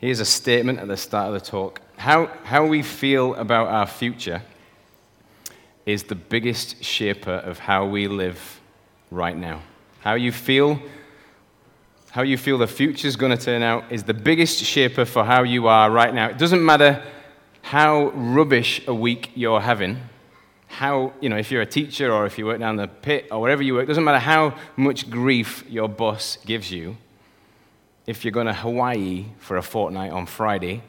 Here's a statement at the start of the talk. How, how we feel about our future is the biggest shaper of how we live right now. How you feel, how you feel the future is going to turn out is the biggest shaper for how you are right now. It doesn't matter how rubbish a week you're having, how, you know, if you're a teacher or if you work down the pit or wherever you work, doesn't matter how much grief your boss gives you. If you're going to Hawaii for a fortnight on Friday,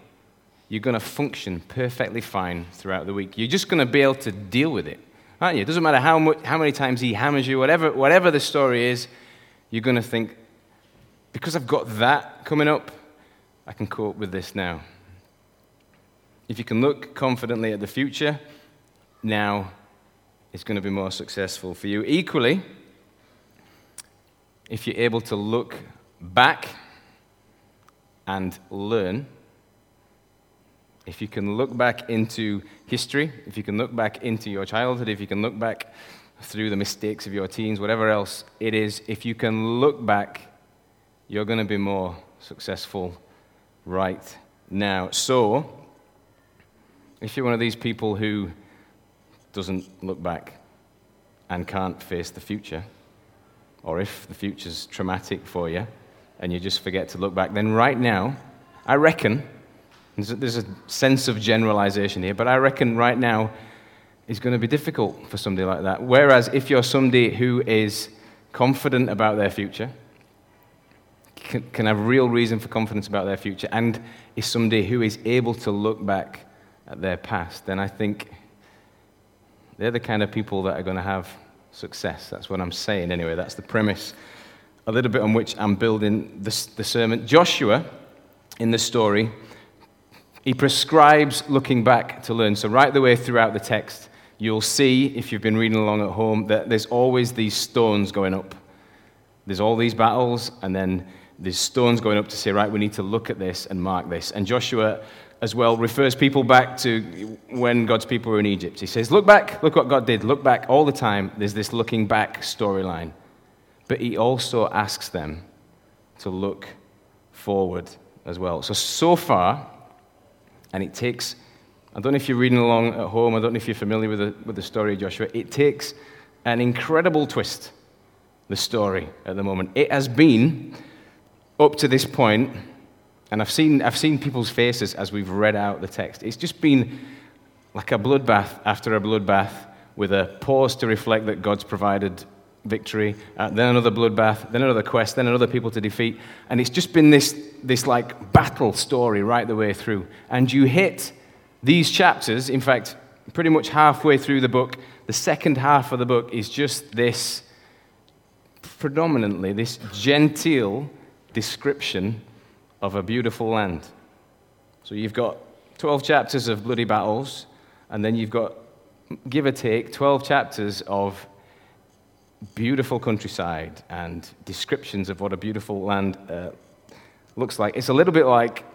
you're going to function perfectly fine throughout the week. You're just going to be able to deal with it, aren't you? It doesn't matter how, much, how many times he hammers you, whatever, whatever the story is, you're going to think, because I've got that coming up, I can cope with this now. If you can look confidently at the future, now it's going to be more successful for you. Equally, if you're able to look back and learn, if you can look back into history, if you can look back into your childhood, if you can look back through the mistakes of your teens, whatever else it is, if you can look back, you're going to be more successful right now. So, if you're one of these people who doesn't look back and can't face the future, or if the future's traumatic for you and you just forget to look back, then right now, I reckon, there's a sense of generalization here, but I reckon right now is going to be difficult for somebody like that. Whereas if you're somebody who is confident about their future, can, can have real reason for confidence about their future, and is somebody who is able to look back at their past, then I think they're the kind of people that are going to have success. That's what I'm saying, anyway. That's the premise, a little bit on which I'm building the, the sermon. Joshua, in the story, he prescribes looking back to learn. So, right the way throughout the text, you'll see, if you've been reading along at home, that there's always these stones going up. There's all these battles, and then there's stones going up to say, right, we need to look at this and mark this. And Joshua as well refers people back to when God's people were in Egypt. He says, Look back, look what God did, look back all the time. There's this looking back storyline. But he also asks them to look forward as well. So, so far, and it takes, I don't know if you're reading along at home, I don't know if you're familiar with the, with the story of Joshua, it takes an incredible twist, the story at the moment. It has been, up to this point, and I've seen, I've seen people's faces as we've read out the text. It's just been like a bloodbath after a bloodbath with a pause to reflect that God's provided victory, uh, then another bloodbath, then another quest, then another people to defeat. And it's just been this, this like battle story right the way through. And you hit these chapters, in fact, pretty much halfway through the book, the second half of the book is just this predominantly this genteel description of a beautiful land. So you've got 12 chapters of bloody battles, and then you've got, give or take, 12 chapters of beautiful countryside and descriptions of what a beautiful land uh, looks like. It's a little bit like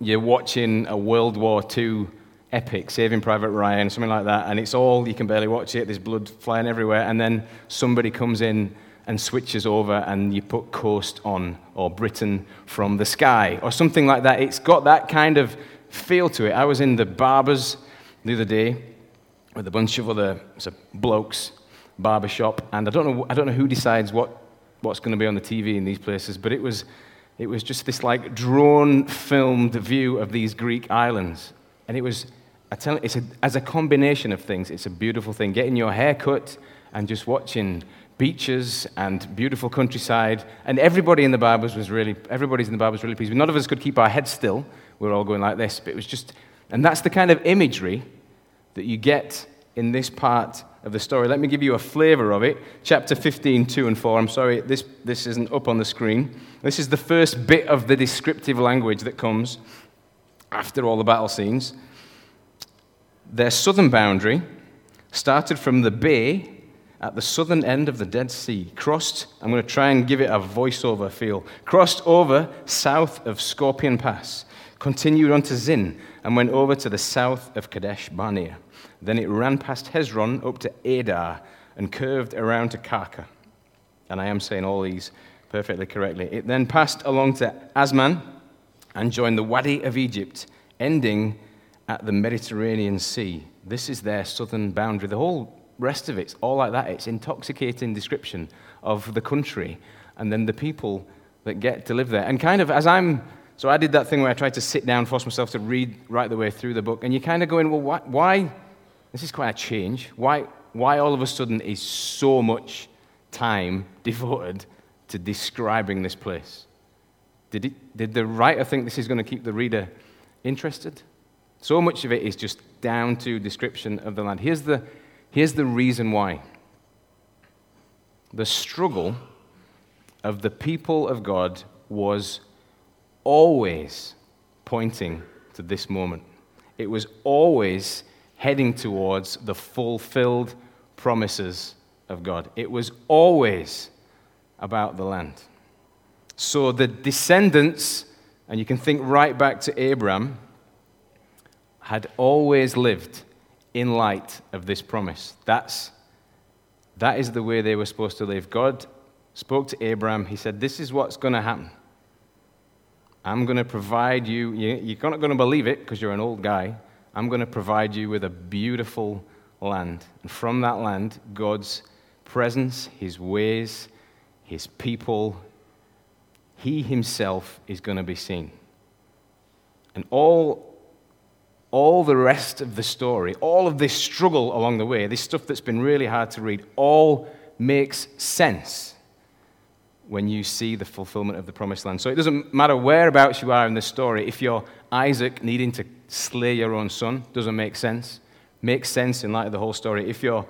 you're watching a World War II epic, Saving Private Ryan, something like that, and it's all, you can barely watch it, there's blood flying everywhere, and then somebody comes in and switches over and you put coast on or Britain from the sky or something like that. It's got that kind of feel to it. I was in the barbers the other day with a bunch of other blokes, barber shop, and I don't know, I don't know who decides what, what's going to be on the TV in these places, but it was, it was just this like drawn, filmed view of these Greek islands. And it was, I tell you, it's a, as a combination of things, it's a beautiful thing. Getting your hair cut and just watching beaches and beautiful countryside. And everybody in the barbers was really, everybody's in the barbers really pleased. None of us could keep our heads still. We were all going like this. But it was just, and that's the kind of imagery that you get in this part of the story. Let me give you a flavor of it. Chapter 15, 2 and 4. I'm sorry, this, this isn't up on the screen. This is the first bit of the descriptive language that comes after all the battle scenes. Their southern boundary started from the bay at the southern end of the Dead Sea, crossed, I'm going to try and give it a voiceover feel, crossed over south of Scorpion Pass, continued on to Zin, and went over to the south of Kadesh Barnea. Then it ran past Hezron up to Addar and curved around to Karka. And I am saying all these perfectly correctly. It then passed along to Azmon and joined the Wadi of Egypt, ending at the Mediterranean Sea. This is their southern boundary. The whole rest of it's all like that. It's intoxicating description of the country and then the people that get to live there. And kind of as I'm, so I did that thing where I tried to sit down, force myself to read right the way through the book, and you're kind of going, well, why, why this is quite a change. Why, why all of a sudden is so much time devoted to describing this place? Did, it, did the writer think this is going to keep the reader interested? So much of it is just down to description of the land. Here's the, here's the reason why the struggle of the people of God was always pointing to this moment. It was always heading towards the fulfilled promises of God. It was always about the land. So the descendants, and you can think right back to Abraham, had always lived in light of this promise. That's, that is the way they were supposed to live. God spoke to Abraham. He said, This is what's going to happen. I'm going to provide you, you're not going to believe it because you're an old guy. I'm going to provide you with a beautiful land. And from that land, God's presence, His ways, His people, He Himself is going to be seen. And all, all the rest of the story, all of this struggle along the way, this stuff that's been really hard to read, all makes sense when you see the fulfillment of the promised land. So it doesn't matter whereabouts you are in the story. If you're Isaac needing to slay your own son, doesn't make sense. Makes sense in light of the whole story. If you're,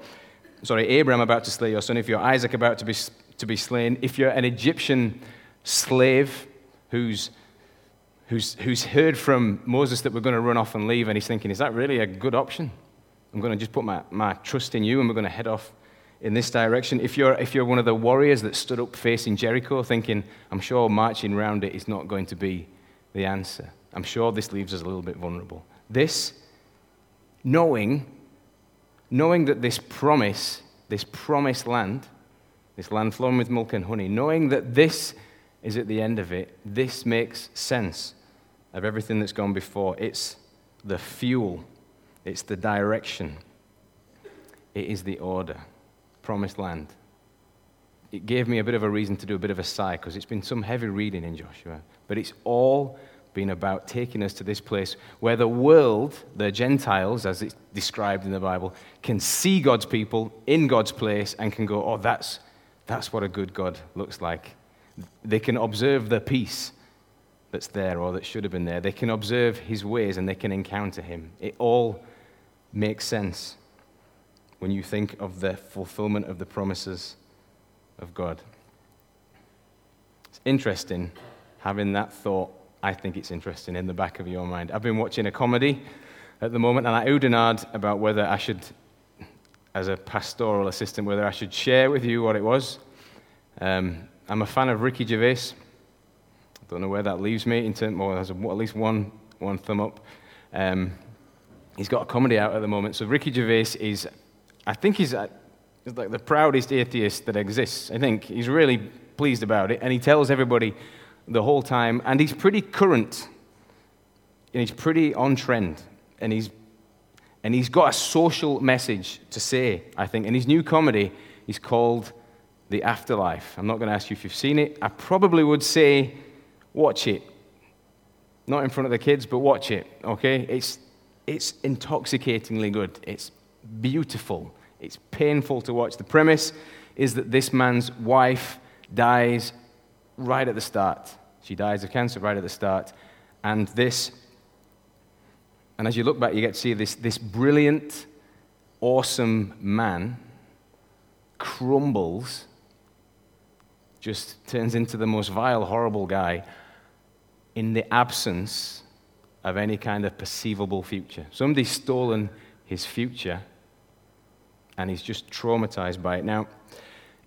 sorry, Abraham about to slay your son, if you're Isaac about to be, to be slain, if you're an Egyptian slave who's, who's, who's heard from Moses that we're going to run off and leave, and he's thinking, is that really a good option? I'm going to just put my, my trust in you and we're going to head off in this direction. If you're, if you're one of the warriors that stood up facing Jericho, thinking, I'm sure marching around it is not going to be the answer, I'm sure this leaves us a little bit vulnerable. This, knowing, knowing that this promise, this promised land, this land flowing with milk and honey, knowing that this is at the end of it, this makes sense of everything that's gone before. It's the fuel, it's the direction, it is the order promised land. It gave me a bit of a reason to do a bit of a sigh because it's been some heavy reading in Joshua. But it's all been about taking us to this place where the world, the Gentiles, as it's described in the Bible, can see God's people in God's place and can go, oh, that's, that's what a good God looks like. They can observe the peace that's there or that should have been there. They can observe his ways and they can encounter him. It all makes sense when you think of the fulfillment of the promises of God. It's interesting having that thought. I think it's interesting in the back of your mind. I've been watching a comedy at the moment, and I oohed about whether I should, as a pastoral assistant, whether I should share with you what it was. Um, I'm a fan of Ricky Gervais. I don't know where that leaves me in terms. Well, there's at least one one thumb up. Um, he's got a comedy out at the moment. So Ricky Gervais is I think he's, uh, he's like the proudest atheist that exists. I think he's really pleased about it, and he tells everybody the whole time, and he's pretty current, and he's pretty on trend, and he's and he's got a social message to say, I think. And his new comedy is called The Afterlife. I'm not going to ask you if you've seen it. I probably would say, watch it. Not in front of the kids, but watch it, okay? It's, it's intoxicatingly good. It's beautiful. It's painful to watch. The premise is that this man's wife dies right at the start. She dies of cancer right at the start. And this, and as you look back, you get to see this, this brilliant, awesome man crumbles, just turns into the most vile, horrible guy in the absence of any kind of perceivable future. Somebody's stolen his future and he's just traumatized by it. Now,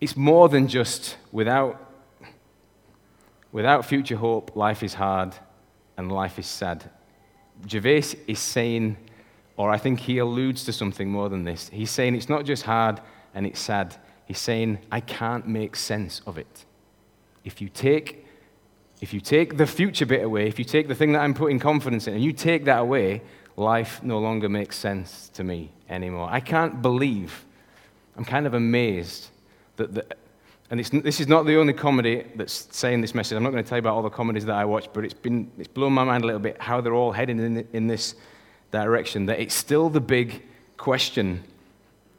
it's more than just without, without future hope, life is hard and life is sad. Gervais is saying, or I think he alludes to something more than this. He's saying it's not just hard and it's sad. He's saying, I can't make sense of it. If you take if you take the future bit away, if you take the thing that I'm putting confidence in, and you take that away, life no longer makes sense to me anymore. I can't believe, I'm kind of amazed that the, and this is not the only comedy that's saying this message. I'm not going to tell you about all the comedies that I watch, but it's, been, it's blown my mind a little bit how they're all heading in, in this direction. That it's still the big question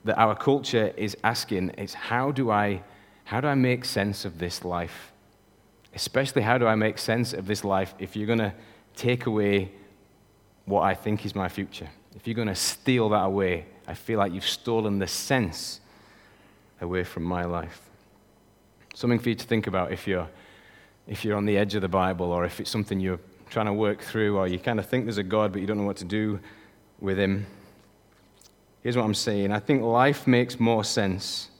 that our culture is asking is how do I, how do I make sense of this life? Especially, how do I make sense of this life if you're going to take away what I think is my future? If you're going to steal that away, I feel like you've stolen the sense away from my life. Something for you to think about if you're, if you're on the edge of the Bible or if it's something you're trying to work through or you kind of think there's a God but you don't know what to do with Him. Here's what I'm saying I think life makes more sense.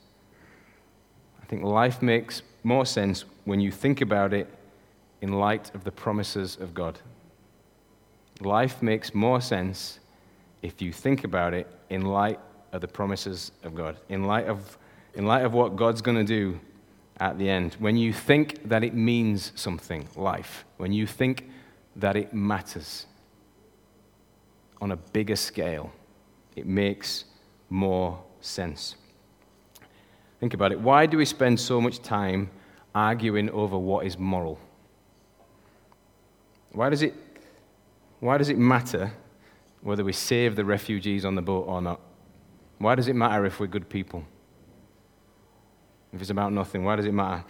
I think life makes more sense when you think about it in light of the promises of God. Life makes more sense if you think about it in light of the promises of God, in light of, in light of what God's going to do at the end. When you think that it means something, life, when you think that it matters on a bigger scale, it makes more sense. Think about it. Why do we spend so much time arguing over what is moral? Why does it, why does it matter whether we save the refugees on the boat or not? Why does it matter if we're good people? If it's about nothing, why does it matter?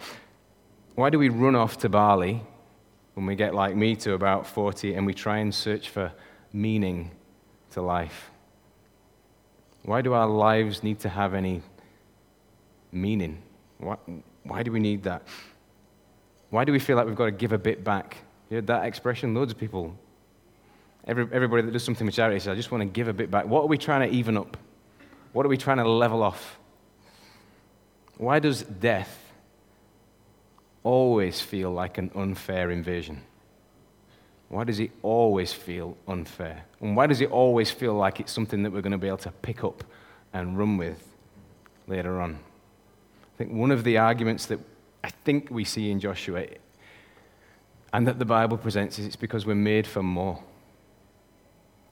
Why do we run off to Bali when we get like me to about 40 and we try and search for meaning to life? Why do our lives need to have any meaning? Why, why do we need that? Why do we feel like we've got to give a bit back? You heard that expression? Loads of people. Every, everybody that does something with charity says, I just want to give a bit back. What are we trying to even up? What are we trying to level off? Why does death always feel like an unfair invasion? Why does it always feel unfair? And why does it always feel like it's something that we're going to be able to pick up and run with later on? I think one of the arguments that I think we see in Joshua and that the Bible presents is it's because we're made for more.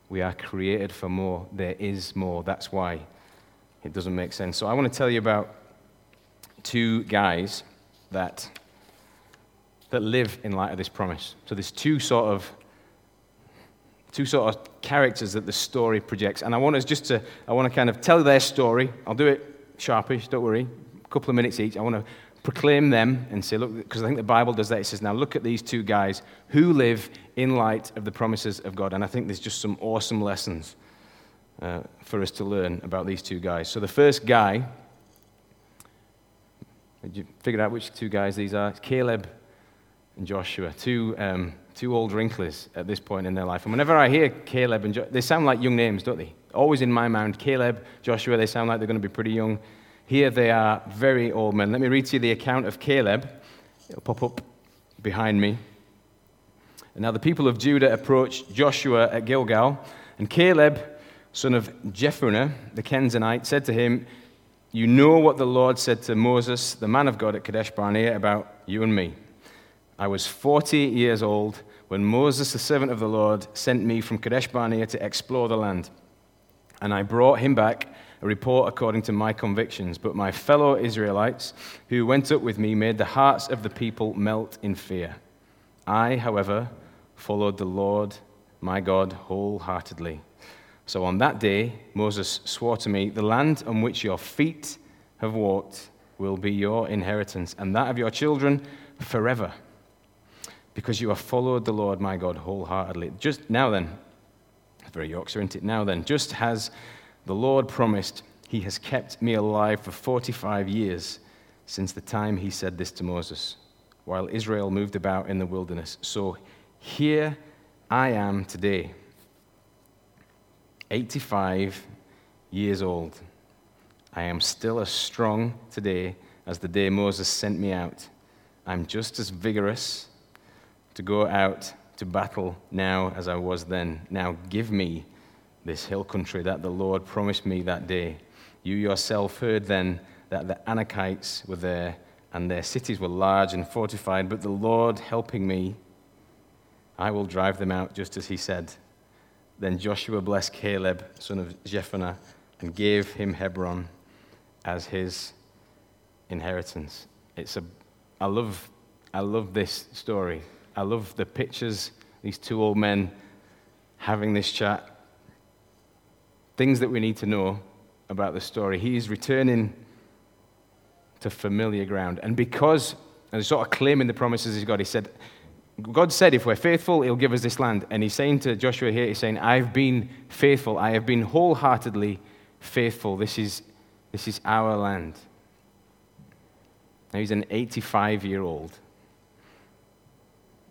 We are created for more. There is more. That's why it doesn't make sense. So I want to tell you about two guys that, that live in light of this promise. So there's two sort of two sort of characters that the story projects. And I want us just to, I want to kind of tell their story. I'll do it sharpish, don't worry. A couple of minutes each. I want to proclaim them and say, look, because I think the Bible does that. It says, now look at these two guys who live in light of the promises of God. And I think there's just some awesome lessons uh, for us to learn about these two guys. So the first guy you figure out which two guys these are? It's Caleb and Joshua, two, um, two old wrinklers at this point in their life. And whenever I hear Caleb and Joshua, they sound like young names, don't they? Always in my mind, Caleb, Joshua, they sound like they're going to be pretty young. Here they are very old men. Let me read to you the account of Caleb. It'll pop up behind me. And now the people of Judah approached Joshua at Gilgal, and Caleb, son of Jephunneh, the Kenizzite, said to him, you know what the Lord said to Moses, the man of God at Kadesh Barnea, about you and me. I was 40 years old when Moses, the servant of the Lord, sent me from Kadesh Barnea to explore the land. And I brought him back a report according to my convictions. But my fellow Israelites who went up with me made the hearts of the people melt in fear. I, however, followed the Lord my God wholeheartedly. So on that day, Moses swore to me, The land on which your feet have walked will be your inheritance, and that of your children forever, because you have followed the Lord my God wholeheartedly. Just now then, very Yorkshire, isn't it? Now then, just as the Lord promised, he has kept me alive for 45 years since the time he said this to Moses, while Israel moved about in the wilderness. So here I am today 85 years old. I am still as strong today as the day Moses sent me out. I'm just as vigorous to go out to battle now as I was then. Now give me this hill country that the Lord promised me that day. You yourself heard then that the Anakites were there, and their cities were large and fortified, but the Lord helping me, I will drive them out just as he said. Then Joshua blessed Caleb, son of Jephunneh, and gave him Hebron as his inheritance. It's a, I, love, I love this story. I love the pictures, these two old men having this chat. Things that we need to know about the story. He is returning to familiar ground. And because, and sort of claiming the promises he's got, he said, God said, if we're faithful, he'll give us this land. And he's saying to Joshua here, he's saying, I've been faithful. I have been wholeheartedly faithful. This is, this is our land. Now he's an 85 year old.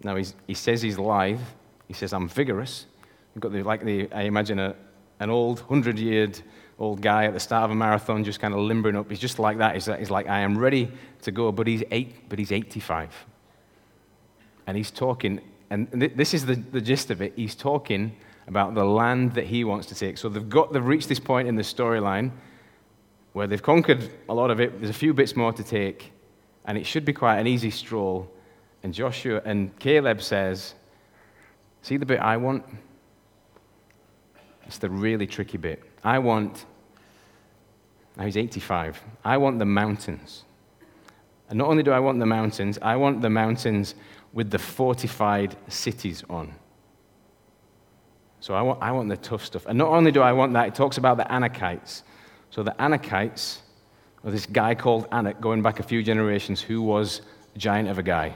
Now he says he's live. He says, I'm vigorous. You've got the, like the, I imagine a, an old, 100 year old guy at the start of a marathon just kind of limbering up. He's just like that. He's, he's like, I am ready to go, but he's, eight, but he's 85. And he's talking, and this is the, the gist of it. He's talking about the land that he wants to take. So they've, got, they've reached this point in the storyline where they've conquered a lot of it. There's a few bits more to take, and it should be quite an easy stroll. And Joshua and Caleb says, See the bit I want? It's the really tricky bit. I want now he's 85. I want the mountains. And not only do I want the mountains, I want the mountains with the fortified cities on. So I want, I want the tough stuff. And not only do I want that, it talks about the Anakites. So the Anakites, or this guy called Anak, going back a few generations, who was a giant of a guy.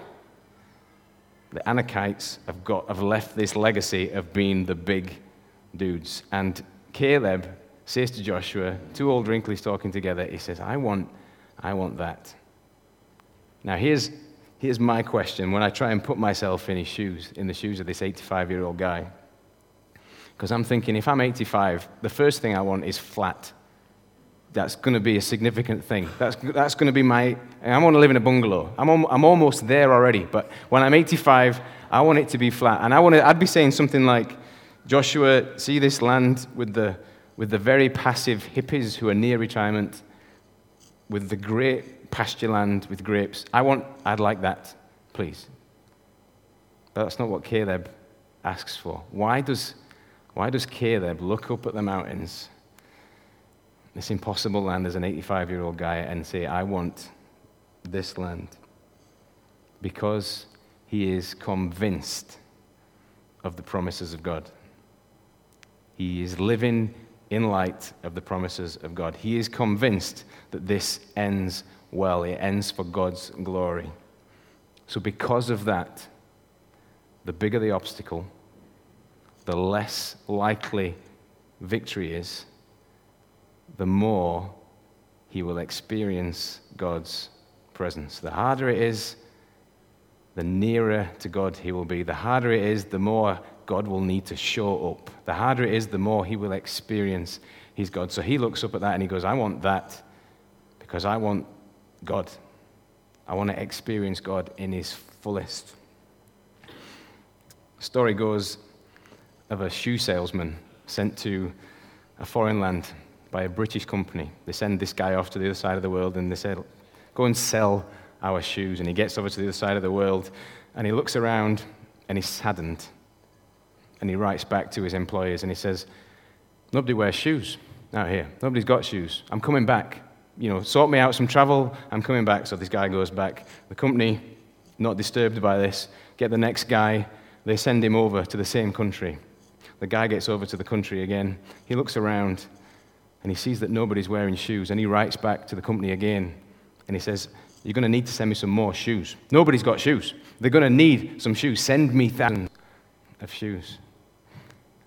The Anakites have, got, have left this legacy of being the big dudes. And Caleb says to Joshua, two old wrinklies talking together, he says, I want, I want that. Now, here's, here's my question when I try and put myself in his shoes, in the shoes of this 85 year old guy. Because I'm thinking, if I'm 85, the first thing I want is flat. That's going to be a significant thing. That's, that's going to be my. I want to live in a bungalow. I'm, I'm almost there already. But when I'm 85, I want it to be flat. And I want to, I'd be saying something like, Joshua, see this land with the, with the very passive hippies who are near retirement, with the great pasture land with grapes. I want, I'd like that, please. But that's not what Caleb asks for. Why does, why does Caleb look up at the mountains, this impossible land, as an 85 year old guy, and say, I want this land? Because he is convinced of the promises of God. He is living in light of the promises of God. He is convinced that this ends well, it ends for God's glory. So, because of that, the bigger the obstacle, the less likely victory is, the more he will experience God's presence. The harder it is, the nearer to God he will be. The harder it is, the more God will need to show up. The harder it is, the more he will experience his God. So he looks up at that and he goes, I want that because I want God. I want to experience God in his fullest. The story goes of a shoe salesman sent to a foreign land by a British company. They send this guy off to the other side of the world and they say, Go and sell our shoes. And he gets over to the other side of the world and he looks around and he's saddened and he writes back to his employers and he says, Nobody wears shoes out here. Nobody's got shoes. I'm coming back. You know, sort me out some travel. I'm coming back. So this guy goes back. The company, not disturbed by this, get the next guy. They send him over to the same country. The guy gets over to the country again. He looks around and he sees that nobody's wearing shoes. And he writes back to the company again and he says, You're going to need to send me some more shoes. Nobody's got shoes. They're going to need some shoes. Send me thousands of shoes.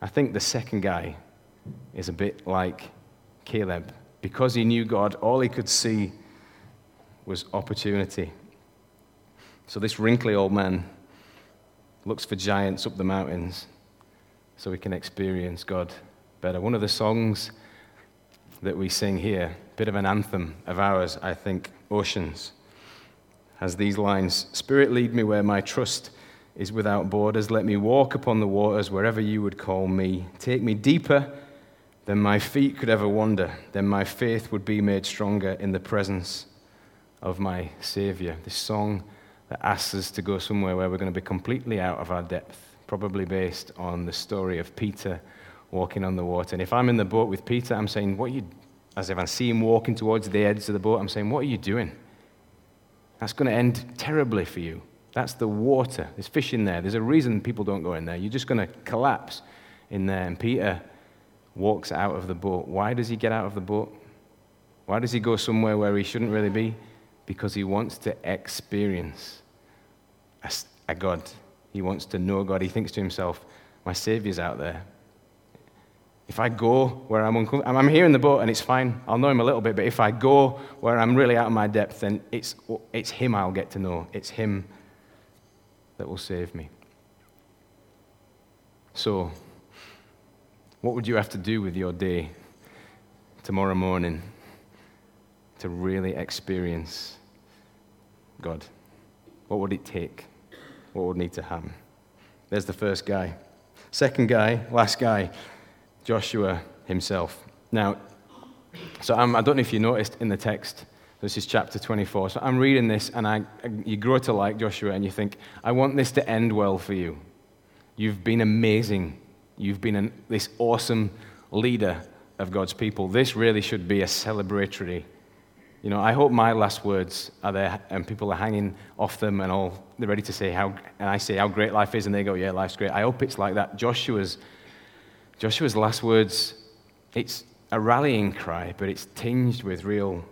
I think the second guy is a bit like Caleb. Because he knew God, all he could see was opportunity. So this wrinkly old man looks for giants up the mountains so he can experience God better. One of the songs that we sing here, a bit of an anthem of ours, I think, Oceans, has these lines Spirit, lead me where my trust is without borders. Let me walk upon the waters wherever you would call me. Take me deeper than my feet could ever wander. Then my faith would be made stronger in the presence of my Savior. This song that asks us to go somewhere where we're going to be completely out of our depth, probably based on the story of Peter walking on the water. And if I'm in the boat with Peter, I'm saying, What you, as if I see him walking towards the edge of the boat, I'm saying, What are you doing? That's going to end terribly for you. That's the water. There's fish in there. There's a reason people don't go in there. You're just going to collapse in there. And Peter walks out of the boat. Why does he get out of the boat? Why does he go somewhere where he shouldn't really be? Because he wants to experience a, a God. He wants to know God. He thinks to himself, My Savior's out there. If I go where I'm uncomfortable, I'm here in the boat and it's fine. I'll know him a little bit, but if I go where I'm really out of my depth, then it's, it's him I'll get to know. It's him that will save me. So, what would you have to do with your day tomorrow morning to really experience God? What would it take? What would need to happen? There's the first guy. Second guy, last guy, Joshua himself. Now, so I'm, I do not know if you noticed in the text, this is chapter 24. So I'm reading this, and I, you grow to like Joshua, and you think, I want this to end well for you. You've been amazing. You've been an, this awesome leader of God's people. This really should be a celebratory. You know, I hope my last words are there, and people are hanging off them, and all they're ready to say how. And I say how great life is, and they go, "Yeah, life's great." I hope it's like that. Joshua's Joshua's last words. It's a rallying cry, but it's tinged with real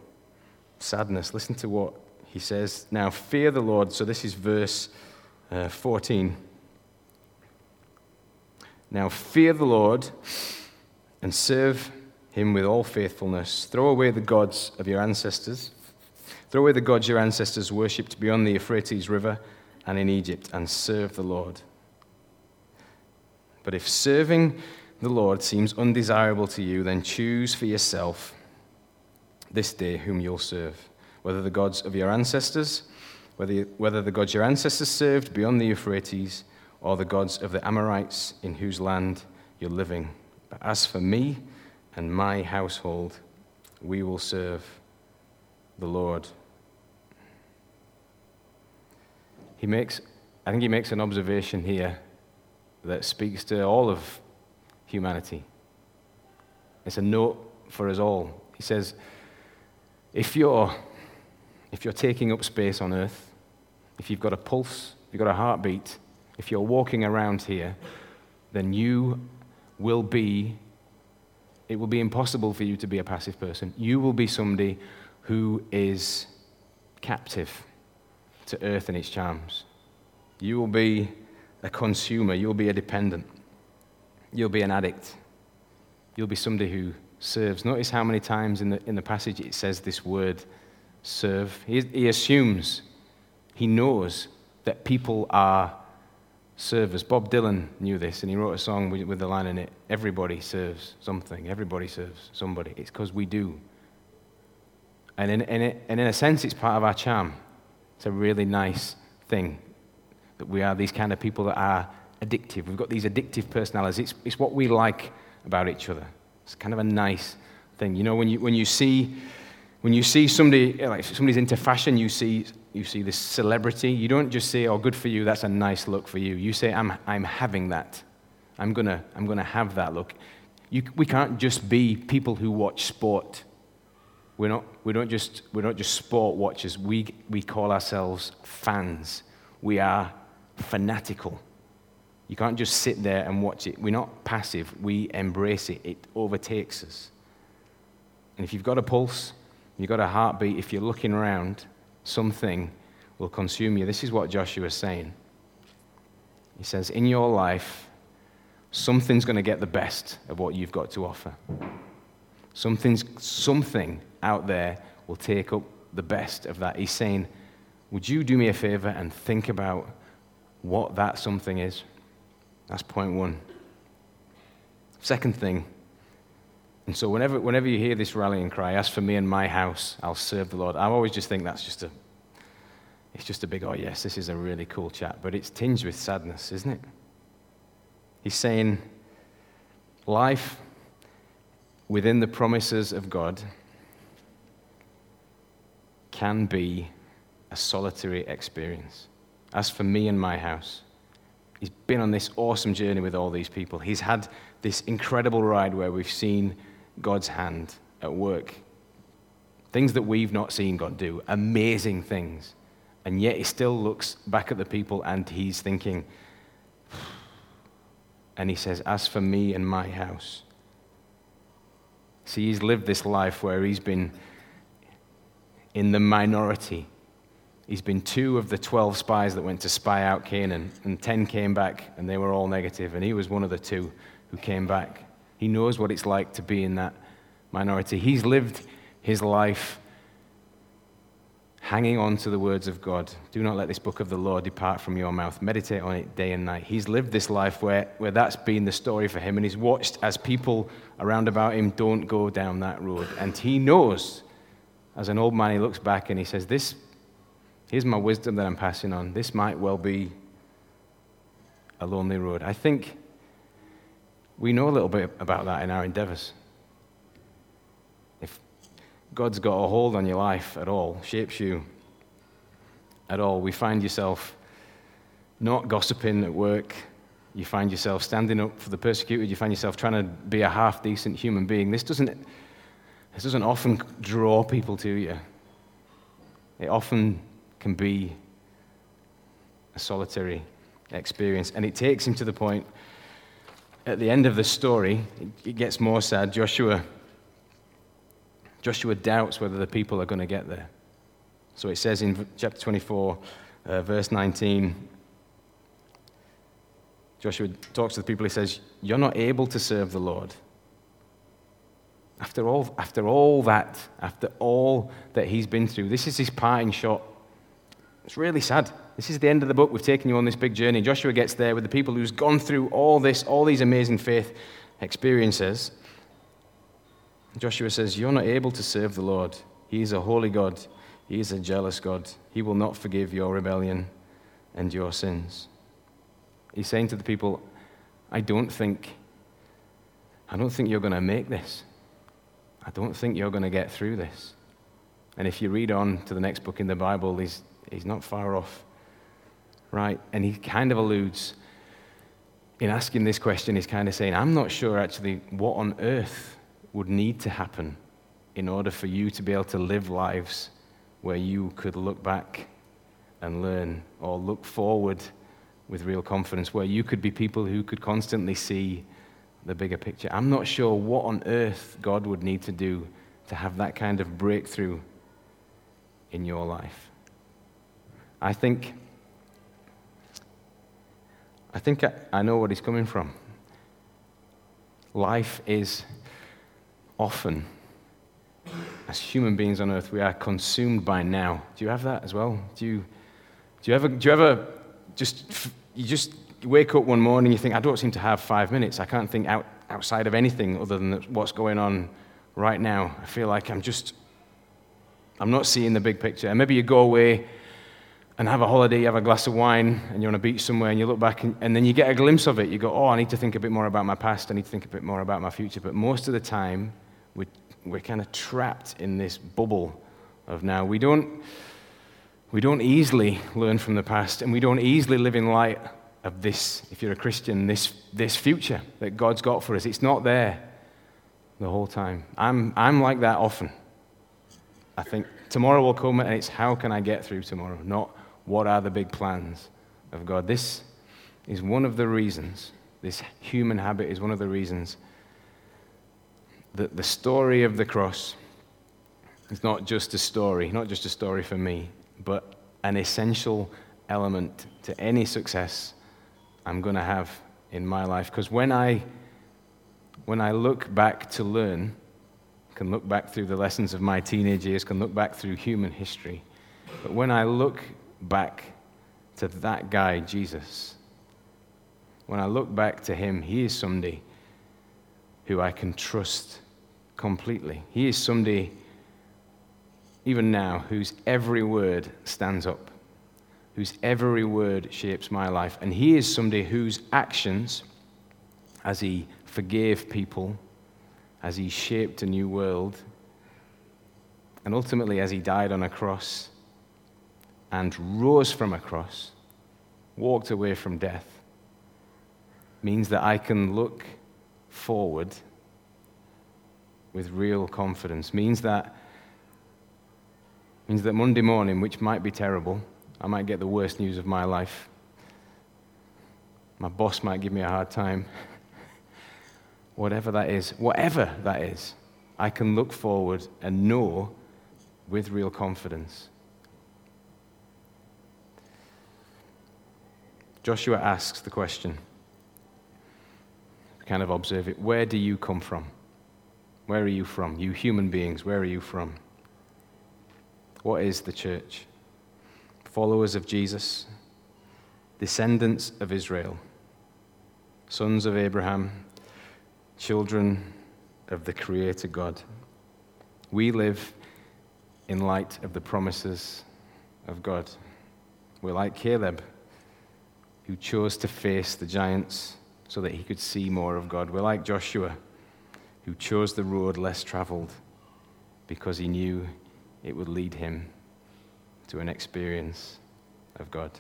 sadness. Listen to what he says. Now, fear the Lord. So, this is verse uh, 14. Now, fear the Lord and serve him with all faithfulness. Throw away the gods of your ancestors. Throw away the gods your ancestors worshipped beyond the Euphrates River and in Egypt, and serve the Lord. But if serving the Lord seems undesirable to you, then choose for yourself this day whom you'll serve, whether the gods of your ancestors, whether, whether the gods your ancestors served beyond the Euphrates, or the gods of the Amorites in whose land you're living. But as for me and my household, we will serve the Lord. He makes, I think he makes an observation here that speaks to all of humanity. It's a note for us all. He says, if you're, if you're taking up space on earth, if you've got a pulse, if you've got a heartbeat, if you're walking around here, then you will be, it will be impossible for you to be a passive person. You will be somebody who is captive to earth and its charms. You will be a consumer, you'll be a dependent, you'll be an addict, you'll be somebody who serves. Notice how many times in the, in the passage it says this word serve. He, he assumes, he knows that people are servers. Bob Dylan knew this, and he wrote a song with, the line in it Everybody serves something, everybody serves somebody. It's because we do. And in, in and in a sense, it's part of our charm. It's a really nice thing that we are these kind of people that are addictive. We've got these addictive personalities. It's, it's what we like about each other. It's kind of a nice thing. You know, when you, when you see when you see somebody like somebody's into fashion, you see you see this celebrity. You don't just say, "Oh, good for you. That's a nice look for you." You say, "I'm I'm having that. I'm gonna I'm gonna have that look." You, we can't just be people who watch sport. We're not, we, don't just, we're not just sport watchers. We, we call ourselves fans. We are fanatical. You can't just sit there and watch it. We're not passive, we embrace it. It overtakes us. And if you've got a pulse, you've got a heartbeat, if you're looking around, something will consume you. This is what Joshua is saying. He says, In your life, something's going to get the best of what you've got to offer. Something's, something out there will take up the best of that. He's saying, Would you do me a favor and think about what that something is? That's point one. Second thing, and so whenever, whenever you hear this rallying cry, as for me and my house, I'll serve the Lord, I always just think that's just a, it's just a big, oh yes, this is a really cool chat, but it's tinged with sadness, isn't it? He's saying, life within the promises of God can be a solitary experience. As for me and my house, he's been on this awesome journey with all these people. He's had this incredible ride where we've seen God's hand at work. Things that we've not seen God do, amazing things. And yet he still looks back at the people and he's thinking, and he says, As for me and my house. See, he's lived this life where he's been in the minority. He's been two of the 12 spies that went to spy out Canaan, and 10 came back, and they were all negative, and he was one of the two who came back. He knows what it's like to be in that minority. He's lived his life hanging on to the words of God. Do not let this book of the law depart from your mouth. Meditate on it day and night. He's lived this life where, where that's been the story for him, and he's watched as people around about him don't go down that road. And he knows, as an old man, he looks back and he says, This, here's my wisdom that I'm passing on. This might well be a lonely road. I think we know a little bit about that in our endeavors. If God's got a hold on your life at all, shapes you at all, we find yourself not gossiping at work. You find yourself standing up for the persecuted. You find yourself trying to be a half decent human being. This doesn't, this doesn't often draw people to you. It often can be a solitary experience. And it takes him to the point, at the end of the story, it gets more sad. Joshua Joshua doubts whether the people are going to get there. So it says in chapter 24, uh, verse 19, Joshua talks to the people. He says, You're not able to serve the Lord. After all, after all that, after all that he's been through, this is his parting shot. It's really sad. This is the end of the book. We've taken you on this big journey. Joshua gets there with the people who's gone through all this, all these amazing faith experiences. Joshua says, You're not able to serve the Lord. He is a holy God, He is a jealous God. He will not forgive your rebellion and your sins. He's saying to the people, I don't think, I don't think you're going to make this. I don't think you're going to get through this. And if you read on to the next book in the Bible, he's, he's not far off. Right? And he kind of alludes, in asking this question, he's kind of saying, I'm not sure actually what on earth would need to happen in order for you to be able to live lives where you could look back and learn or look forward with real confidence, where you could be people who could constantly see the bigger picture. I'm not sure what on earth God would need to do to have that kind of breakthrough in your life. I think I think I, I know what he's coming from. Life is often, as human beings on earth, we are consumed by now. Do you have that as well? Do you, do you ever, do you ever just, you just wake up one morning and you think, I don't seem to have five minutes. I can't think out, outside of anything other than what's going on right now. I feel like I'm just, I'm not seeing the big picture. And maybe you go away and have a holiday, you have a glass of wine, and you're on a beach somewhere, and you look back, and, and, then you get a glimpse of it. You go, Oh, I need to think a bit more about my past, I need to think a bit more about my future. But most of the time, we're, we're kind of trapped in this bubble of now. We don't, we don't easily learn from the past, and we don't easily live in light of this, if you're a Christian, this, this future that God's got for us. It's not there the whole time. I'm, I'm like that often. I think tomorrow will come, and it's how can I get through tomorrow, not what are the big plans of God. This is one of the reasons, this human habit is one of the reasons that the story of the cross is not just a story, not just a story for me, but an essential element to any success I'm going to have in my life. Because when I, when I look back to learn, can look back through the lessons of my teenage years, can look back through human history, but when I look back to that guy, Jesus, when I look back to him, he is somebody who I can trust completely. He is somebody, even now, whose every word stands up, whose every word shapes my life. And he is somebody whose actions, as he forgave people, as he shaped a new world, and ultimately as he died on a cross and rose from a cross, walked away from death, means that I can look forward with real confidence. Means that means that Monday morning, which might be terrible, I might get the worst news of my life. My boss might give me a hard time. whatever that is, whatever that is, I can look forward and know with real confidence. Joshua asks the question, kind of observe it where do you come from? Where are you from? You human beings, where are you from? What is the church? Followers of Jesus, descendants of Israel, sons of Abraham, children of the Creator God. We live in light of the promises of God. We're like Caleb, who chose to face the giants so that he could see more of God. We're like Joshua, who chose the road less traveled because he knew it would lead him to an experience of God.